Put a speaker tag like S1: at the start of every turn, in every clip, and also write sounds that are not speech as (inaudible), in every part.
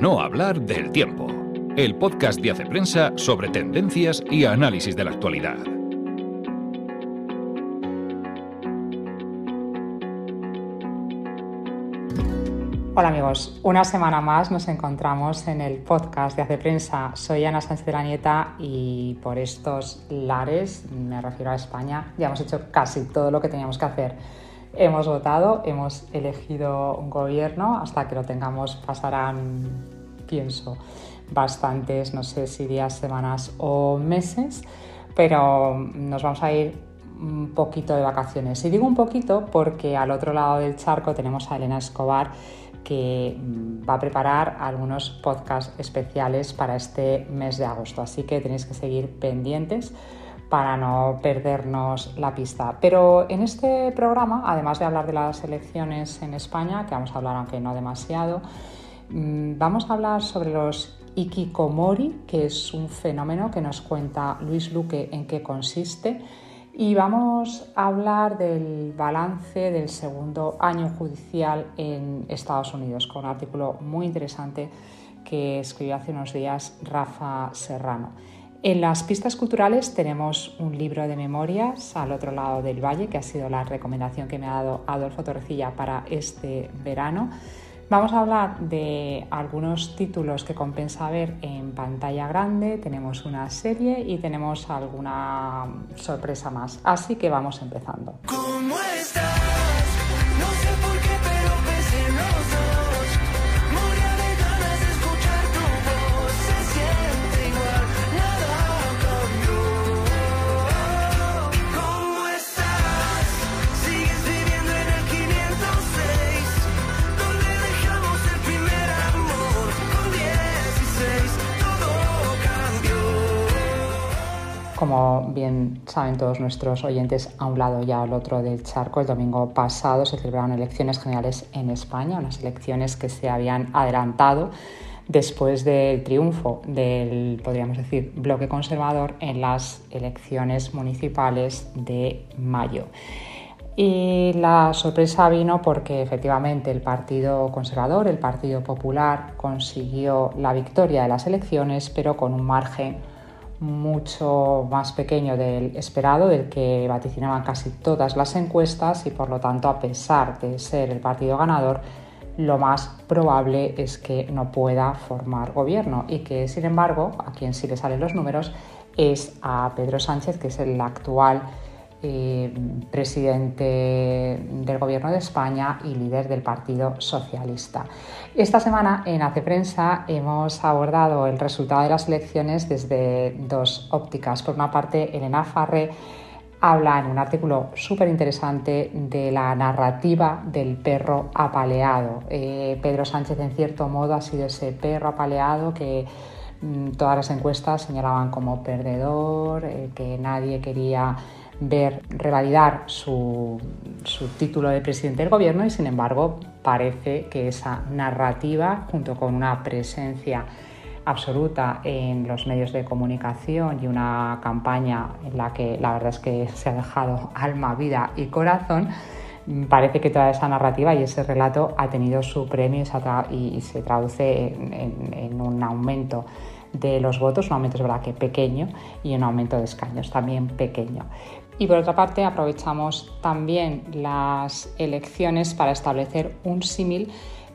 S1: no hablar del tiempo. El podcast de Hace Prensa sobre tendencias y análisis de la actualidad.
S2: Hola amigos, una semana más nos encontramos en el podcast de Hace Prensa. Soy Ana Sánchez de la Nieta y por estos lares, me refiero a España, ya hemos hecho casi todo lo que teníamos que hacer Hemos votado, hemos elegido un gobierno, hasta que lo tengamos pasarán, pienso, bastantes, no sé si días, semanas o meses, pero nos vamos a ir un poquito de vacaciones. Y digo un poquito porque al otro lado del charco tenemos a Elena Escobar que va a preparar algunos podcasts especiales para este mes de agosto, así que tenéis que seguir pendientes para no perdernos la pista. Pero en este programa, además de hablar de las elecciones en España, que vamos a hablar aunque no demasiado, mm, vamos a hablar sobre los ikikomori, que es un fenómeno que nos cuenta Luis Luque en qué consiste. Y vamos a hablar del balance del segundo año judicial en Estados Unidos, con un artículo muy interesante que escribió hace unos días Rafa Serrano. En las pistas culturales tenemos un libro de memorias al otro lado del valle, que ha sido la recomendación que me ha dado Adolfo Torrecilla para este verano. Vamos a hablar de algunos títulos que compensa ver en pantalla grande, tenemos una serie y tenemos alguna sorpresa más. Así que vamos empezando. ¿Cómo Como bien saben todos nuestros oyentes, a un lado y al otro del charco, el domingo pasado se celebraron elecciones generales en España, unas elecciones que se habían adelantado después del triunfo del, podríamos decir, bloque conservador en las elecciones municipales de mayo. Y la sorpresa vino porque efectivamente el Partido Conservador, el Partido Popular, consiguió la victoria de las elecciones, pero con un margen mucho más pequeño del esperado, del que vaticinaban casi todas las encuestas y por lo tanto, a pesar de ser el partido ganador, lo más probable es que no pueda formar gobierno y que, sin embargo, a quien sí le salen los números es a Pedro Sánchez, que es el actual eh, presidente del Gobierno de España y líder del Partido Socialista. Esta semana en Hace Prensa hemos abordado el resultado de las elecciones desde dos ópticas. Por una parte, Elena Farre habla en un artículo súper interesante de la narrativa del perro apaleado. Eh, Pedro Sánchez, en cierto modo, ha sido ese perro apaleado que mm, todas las encuestas señalaban como perdedor, eh, que nadie quería ver revalidar su, título de presidente del gobierno y sin embargo parece que esa narrativa junto con una presencia absoluta en los medios de comunicación y una campaña en la que la verdad es que se ha dejado (laughs) alma, vida y corazón, parece que toda esa narrativa y ese relato ha tenido su premio y se traduce en un aumento de los votos, un aumento es verdad que pequeño y un aumento de escaños también pequeño. Y por otra parte, aprovechamos también las elecciones para establecer un símil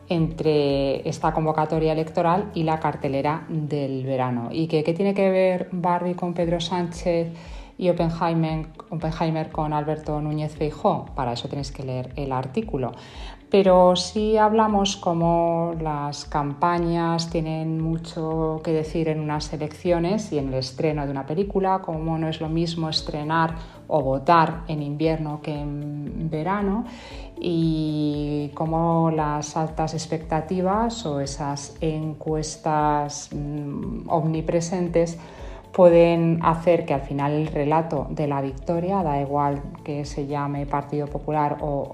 S2: entre esta convocatoria electoral y la cartelera del verano. ¿Y qué, tiene que ver Barbie con Pedro Sánchez y Oppenheimer, Oppenheimer con Alberto Núñez Feijó? Para eso tenéis que leer el artículo. Pero si hablamos como las campañas tienen mucho que decir en unas elecciones y en el estreno de una película, como no es lo mismo estrenar o votar en invierno que en verano, y como las altas expectativas o esas encuestas mm, omnipresentes pueden hacer que al final el relato de la victoria, da igual que se llame Partido Popular o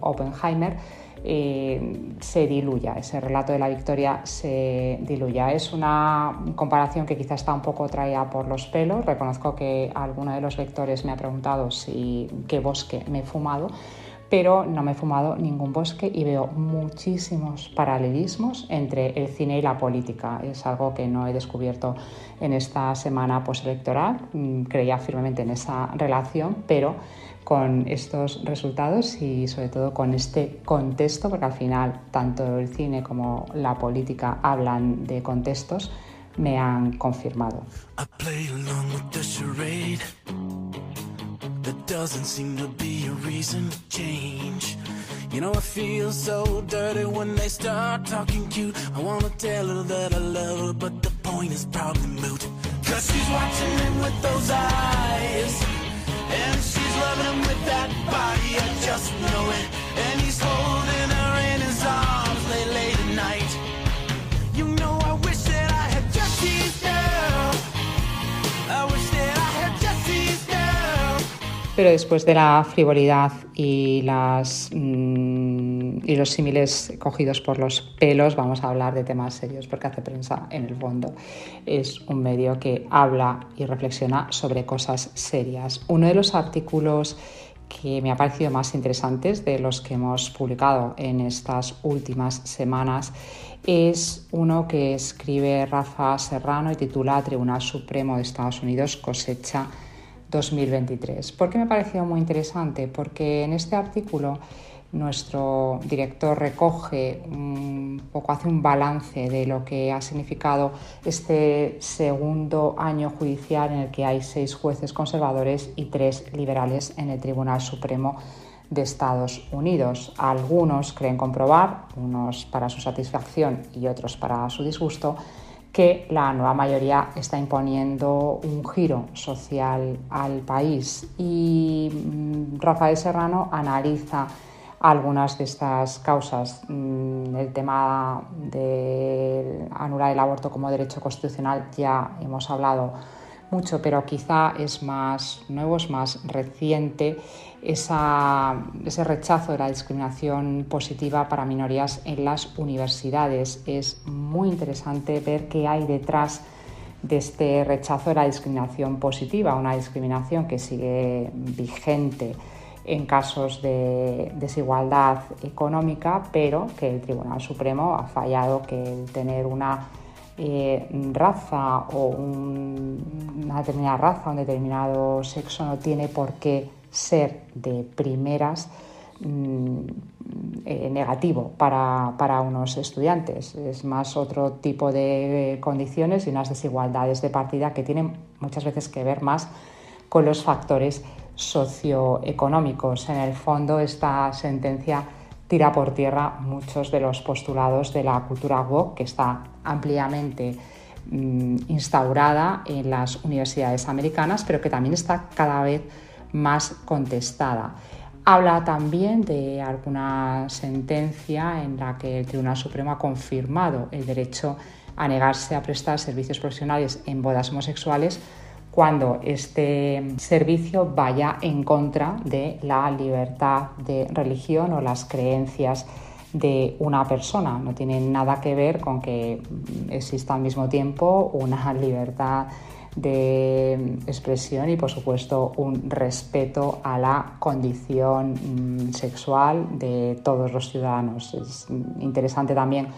S2: Oppenheimer, eh, se diluya, ese relato de la victoria se diluya. Es una comparación que quizá está un poco traída por los pelos. Reconozco que alguno de los lectores me ha preguntado si qué bosque me he fumado, pero no me he fumado ningún bosque y veo muchísimos paralelismos entre el cine y la política. Es algo que no he descubierto en esta semana postelectoral, mm, creía firmemente en esa relación, pero con estos resultados y sobre todo con este contexto, porque al final tanto el cine como la política hablan de contextos, me han confirmado. Doesn't seem to be a reason to change. You know, I feel so dirty when they start talking cute. I wanna tell her that I love her, but the point is probably moot. Cause she's watching him with those eyes. And she's loving him with that body, I just know it. And he's holding Pero después de la frivolidad mmm, y los símiles cogidos por los pelos, vamos a hablar de temas serios, porque hace prensa en el fondo. Es un medio que habla y reflexiona sobre cosas serias. Uno de los artículos que me ha parecido más interesantes de los que hemos publicado en estas últimas semanas es uno que escribe Rafa Serrano y titula Tribunal Supremo de Estados Unidos cosecha 2023. ¿Por qué me ha parecido muy interesante? Porque en este artículo nuestro director recoge un poco, hace un balance de lo que ha significado este segundo año judicial en el que hay seis jueces conservadores y tres liberales en el Tribunal Supremo de Estados Unidos. Algunos creen comprobar, unos para su satisfacción y otros para su disgusto, que la nueva mayoría está imponiendo un giro social al país y mm, Rafael Serrano analiza algunas de estas causas. Mm, el tema de anular el aborto como derecho constitucional ya hemos hablado mucho, pero quizá es más nuevo, es más reciente ese rechazo de la discriminación positiva para minorías en las universidades. Es muy interesante ver qué hay detrás de este rechazo de la discriminación positiva, una discriminación que sigue vigente en casos de desigualdad económica, pero que el Tribunal Supremo ha fallado que el tener una eh, raza o una determinada raza, un determinado sexo no tiene por qué ser de primeras mm, eh, negativo para, para, unos estudiantes. Es más otro tipo de condiciones y unas desigualdades de partida que tienen muchas veces que ver más con los factores socioeconómicos. En el fondo, esta sentencia tira por tierra muchos de los postulados de la cultura woke que está ampliamente mm, instaurada en las universidades americanas, pero que también está cada vez más contestada. Habla también de alguna sentencia en la que el Tribunal Supremo ha confirmado el derecho a negarse a prestar servicios profesionales en bodas homosexuales cuando este servicio vaya en contra de la libertad de religión o las creencias de una persona. No tiene nada que ver con que exista al mismo tiempo una (laughs) libertad de expresión y por supuesto un respeto a la condición mm, sexual de todos los ciudadanos. Es interesante también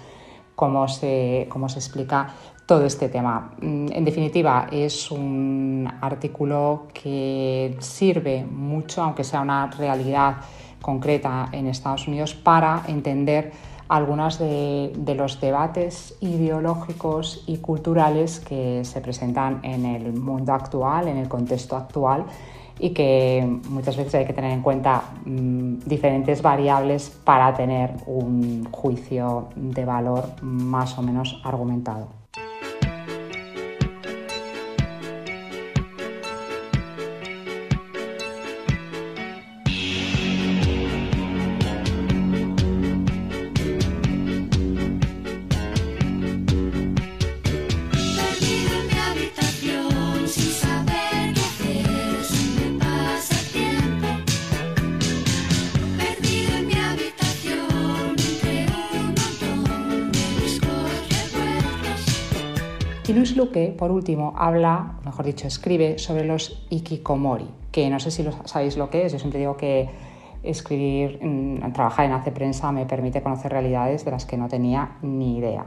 S2: cómo se, cómo se explica todo este tema. Mm, en definitiva, es un artículo que sirve mucho, aunque sea una realidad concreta en Estados Unidos, para entender algunos de, los debates ideológicos y culturales que se presentan en el mundo actual, en el contexto actual y que muchas veces hay que tener en cuenta mmm, diferentes variables para tener un juicio de valor más o menos argumentado. Por último, habla, mejor dicho, escribe sobre los ikikomori, que no sé si sabéis lo que es, yo siempre digo que escribir, trabajar en Hace Prensa me permite conocer realidades de las que no tenía ni idea.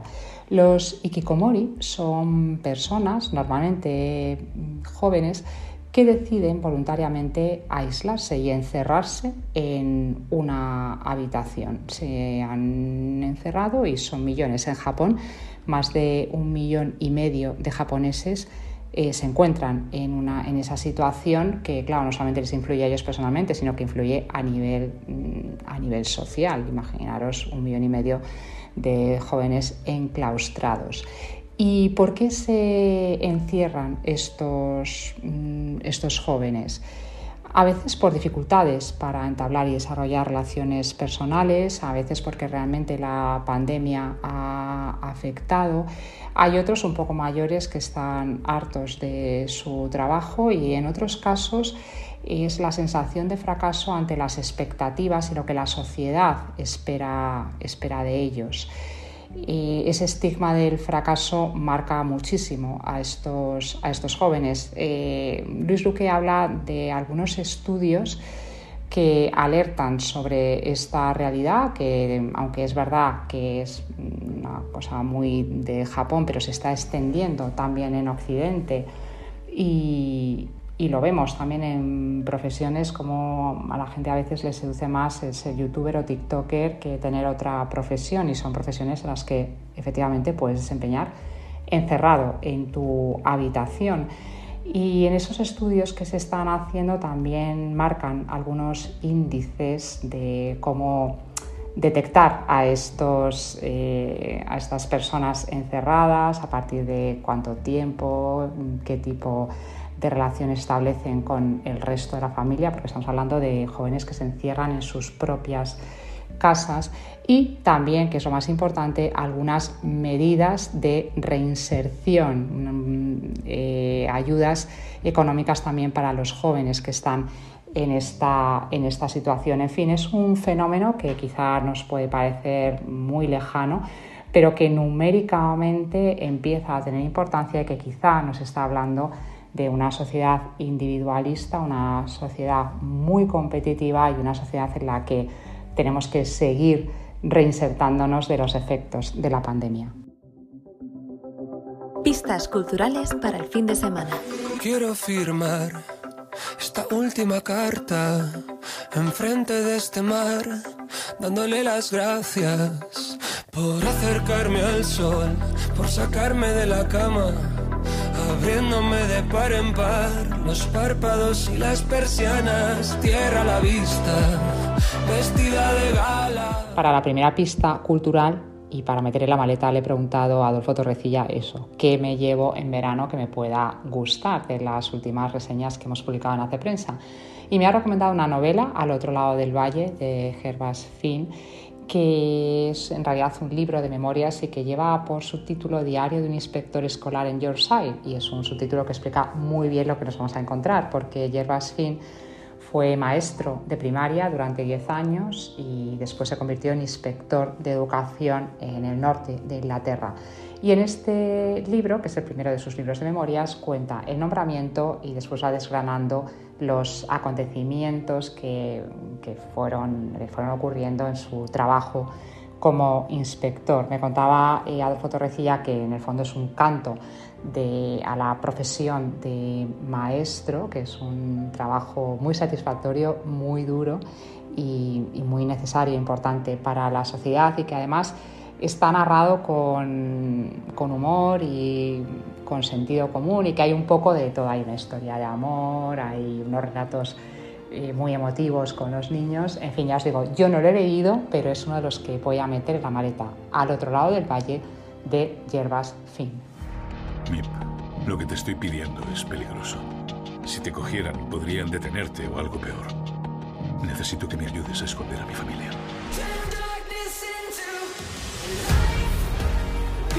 S2: Los ikikomori son personas normalmente mm, jóvenes que deciden voluntariamente aislarse y encerrarse en una habitación. Se han encerrado y son millones. En Japón, más de un millón y medio de japoneses eh, se encuentran en, una, en esa situación que, claro, no solamente les influye a ellos personalmente, sino que influye a nivel, mm, a nivel social. Imaginaros un millón y medio de jóvenes enclaustrados. ¿Y por qué se encierran estos, mm, estos jóvenes? A veces por dificultades para entablar y desarrollar relaciones personales, a veces porque realmente la pandemia ha afectado. Hay otros un poco mayores que están hartos de su trabajo y en otros casos es la sensación de fracaso ante las expectativas y lo que la sociedad espera, espera de ellos ese estigma del fracaso marca muchísimo a estos, a estos jóvenes. Eh, Luis Luque habla de algunos estudios que alertan sobre esta realidad, que aunque es verdad que es una cosa muy de Japón, pero se está extendiendo también en Occidente y, y lo vemos también en profesiones como a la gente a veces le seduce más ser youtuber o tiktoker que tener otra profesión y son profesiones en las que efectivamente puedes desempeñar encerrado en tu habitación. Y en esos estudios que se están haciendo también marcan algunos índices de cómo detectar a, estos, eh, a estas personas encerradas, a partir de cuánto tiempo, qué tipo de relación establecen con el resto de la familia, porque estamos hablando de jóvenes que se encierran en sus propias casas y también, que es lo más importante, algunas medidas de reinserción, mm, eh, ayudas económicas también para los jóvenes que están en esta, en esta situación. En fin, es un fenómeno que quizá nos puede parecer muy lejano, pero que numéricamente empieza a tener importancia y que quizá nos está hablando de una sociedad individualista, una sociedad muy competitiva y una sociedad en la que tenemos que seguir reinsertándonos de los efectos de la pandemia.
S3: Pistas culturales para el fin de semana.
S4: Quiero firmar esta última carta enfrente de este mar, dándole las gracias por acercarme al sol, por sacarme de la cama abriéndome de par en par los párpados y las persianas, tierra a la vista, vestida de gala.
S2: Para la primera pista cultural y para meter en la maleta le he preguntado a Adolfo Torrecilla eso, ¿qué me llevo en verano que me pueda gustar de las últimas reseñas que hemos publicado en Hace Prensa? Y me ha recomendado una novela, Al otro lado del valle, de Gervas Finn, que es en realidad un libro de memorias y que lleva por subtítulo Diario de un inspector escolar en Yorkshire y es un subtítulo que explica muy bien lo que nos vamos a encontrar porque Gervas Finn fue maestro de primaria durante 10 años y después se convirtió en inspector de educación en el norte de Inglaterra. Y en este libro, que es el primero de sus libros de memorias, cuenta el nombramiento y después va desgranando los acontecimientos que, fueron, fueron ocurriendo en su trabajo como inspector. Me contaba eh, Adolfo Torrecilla que en el fondo es un canto a la profesión de maestro, que es un trabajo muy satisfactorio, muy duro y, muy necesario e importante para la sociedad y que además está narrado con, humor y con sentido común y que hay un poco de todo. Hay una historia de amor, hay unos relatos eh, muy emotivos con los niños. En fin, ya os digo, yo no lo he leído, pero es uno de los que voy a meter en la maleta al otro lado del valle de Yerbas Fin.
S5: Mip, lo que te estoy pidiendo es peligroso. Si te cogieran, podrían detenerte o algo peor. Necesito que me ayudes a esconder a mi familia.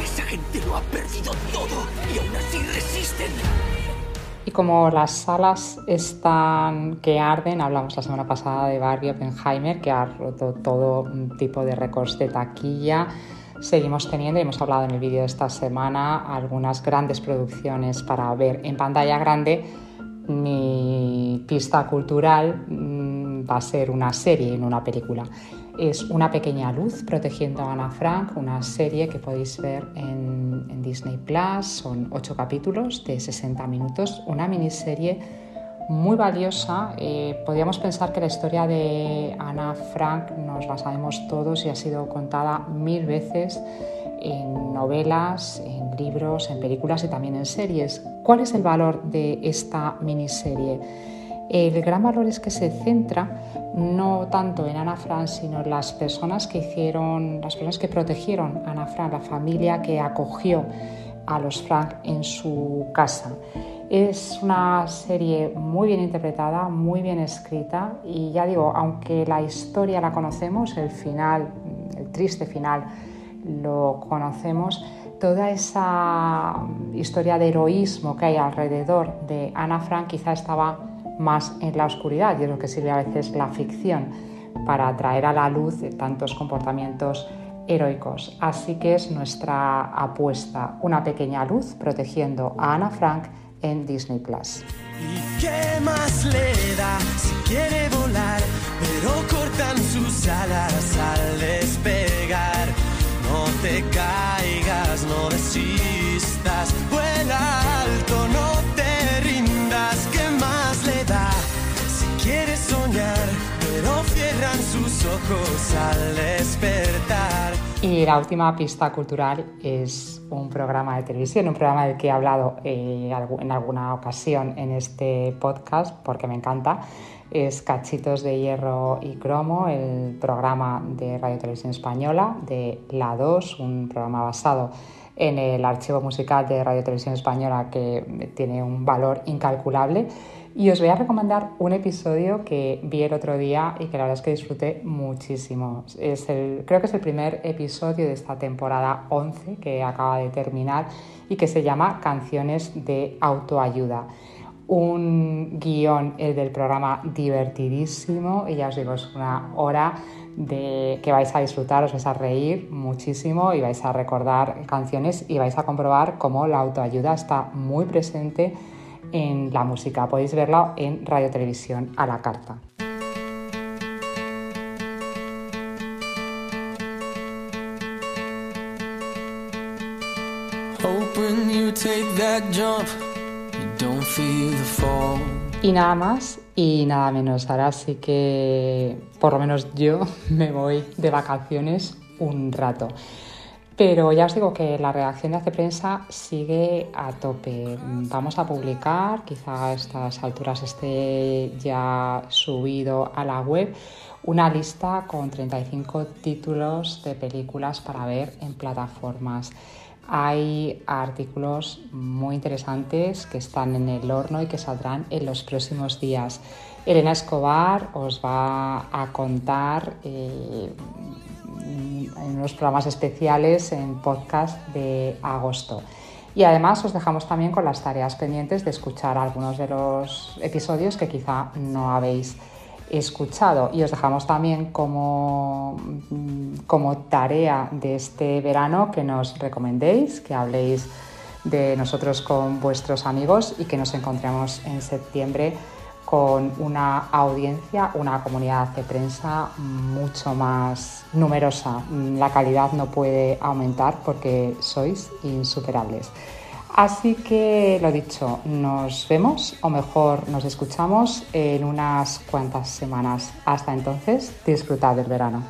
S6: Esa gente lo ha perdido todo y aún así resisten.
S2: Y como las salas están que arden, hablamos la semana pasada de Barbie Oppenheimer, que ha roto todo tipo de récords de taquilla. Seguimos teniendo, y hemos hablado en el vídeo de esta semana, algunas grandes producciones para ver en pantalla grande. Mi pista cultural va a ser una serie no una película. Es Una pequeña luz protegiendo a Ana Frank, una serie que podéis ver en, Disney Plus. Son ocho capítulos de 60 minutos, una miniserie muy valiosa. Eh, podríamos pensar que la historia de Ana Frank nos la sabemos todos y ha sido contada mil veces en novelas, en libros, en películas y también en series. ¿Cuál es el valor de esta miniserie? El gran valor es que se centra no tanto en Ana Frank, sino en las personas que hicieron, las personas que protegieron a Ana Frank, la familia que acogió a los Frank en su casa. Es una serie muy bien interpretada, muy bien escrita y ya digo, aunque la historia la conocemos, el final, el triste final, lo conocemos, toda esa historia de heroísmo que hay alrededor de Ana Frank quizá estaba más en la oscuridad y es lo que sirve a veces la ficción para traer a la luz tantos comportamientos heroicos. Así que es nuestra apuesta, una pequeña luz protegiendo a Ana Frank en Disney Plus.
S4: No te caigas, no alto, no
S2: Y la última pista cultural es un programa de televisión, un programa del que he hablado eh, en alguna ocasión en este podcast porque me encanta. Es Cachitos de Hierro y Cromo, el programa de Radio Televisión Española de La 2, un programa basado en el archivo musical de Radio Televisión Española que tiene un valor incalculable y os voy a recomendar un episodio que vi el otro día y que la verdad es que disfruté muchísimo. Es el, creo que es el primer episodio de esta temporada 11 que acaba de terminar y que se llama Canciones de autoayuda. Un guion el del programa divertidísimo y ya os digo, es una hora de que vais a disfrutar, os vais a reír muchísimo y vais a recordar canciones y vais a comprobar cómo la autoayuda está muy presente en la música. Podéis verla en Radio Televisión a la carta. Y nada más y nada menos. Ahora sí que, por lo menos yo, (laughs) me voy de vacaciones un rato. Pero ya os digo que la redacción de Hace Prensa sigue a tope. Vamos a publicar, quizá a estas alturas esté ya subido a la web, una lista con 35 títulos de películas para ver en plataformas. Hay artículos muy interesantes que están en el horno y que saldrán en los próximos días. Elena Escobar os va a contar eh, en unos programas especiales en podcast de agosto. Y además os dejamos también con las tareas pendientes de escuchar algunos de los episodios que quizá no habéis escuchado. Y os dejamos también como, como tarea de este verano que nos recomendéis, que habléis de nosotros con vuestros amigos y que nos encontremos en septiembre con una audiencia, una comunidad de prensa mucho más numerosa. La calidad no puede aumentar porque sois insuperables. Así que lo dicho, nos vemos o mejor nos escuchamos en unas cuantas semanas. Hasta entonces, disfrutad del verano.